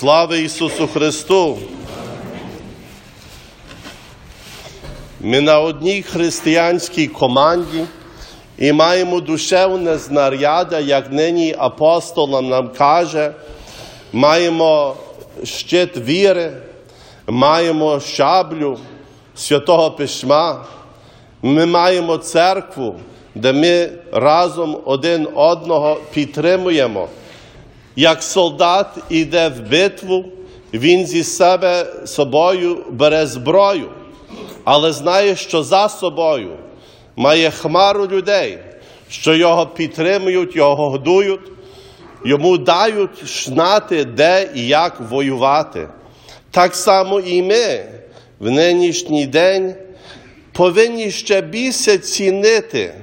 Слава Ісусу Христу! Ми на одній християнській команді і маємо душевне знаряддя, як нині апостол нам каже, маємо щит віри, маємо шаблю святого Письма, ми маємо церкву, де ми разом один одного підтримуємо. Як солдат іде в битву, він зі себе собою бере зброю, але знає, що за собою має хмару людей, що його підтримують, його годують, йому дають знати, де і як воювати. Так само і ми в нинішній день повинні ще більше цінити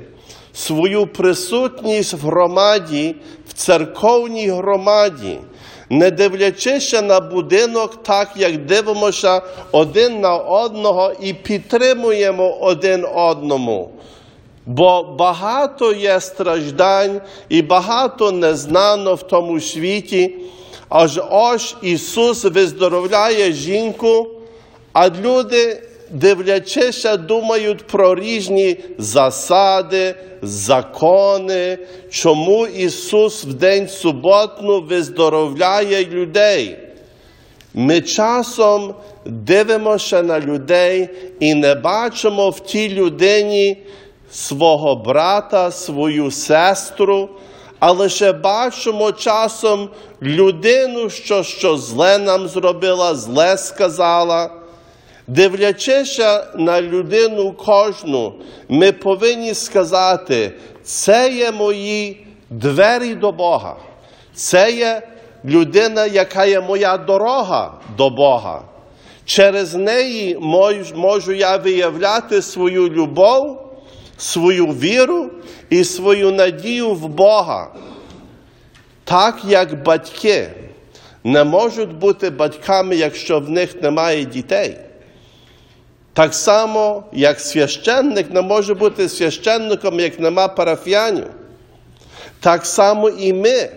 свою присутність в громаді, церковній громаді, не дивлячися на будинок, так як дивимося один на одного і підтримуємо один одному. Бо багато є страждань і багато незнано в тому світі, аж ось Ісус виздоровляє жінку, а люди дивлячися, думають про різні засади, закони, чому Ісус в день суботну виздоровляє людей. Ми часом дивимося на людей і не бачимо в тій людині свого брата, свою сестру, а лише бачимо часом людину, що, що зле нам зробила, зле сказала. Дивлячися на людину кожну, ми повинні сказати, це є мої двері до Бога, це є людина, яка є моя дорога до Бога. Через неї можу я виявляти свою любов, свою віру і свою надію в Бога. Так як батьки не можуть бути батьками, якщо в них немає дітей. Так само, як священник не може бути священником, як нема парафіянів. Так само і ми,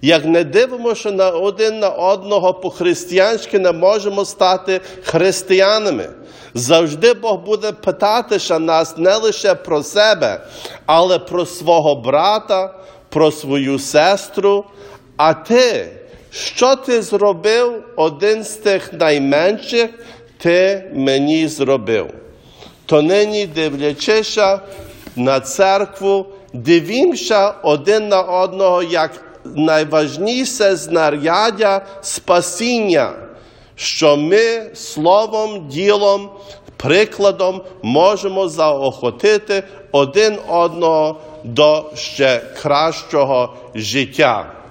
як не дивимося на один на одного по-християнськи, не можемо стати християнами. Завжди Бог буде питатися нас не лише про себе, але про свого брата, про свою сестру. А ти, що ти зробив один з тих найменших? Ти мені зробив. То нині, дивлячися на церкву, дивімося один на одного як найважніше знаряддя спасіння, що ми словом, ділом, прикладом можемо заохотити один одного до ще кращого життя.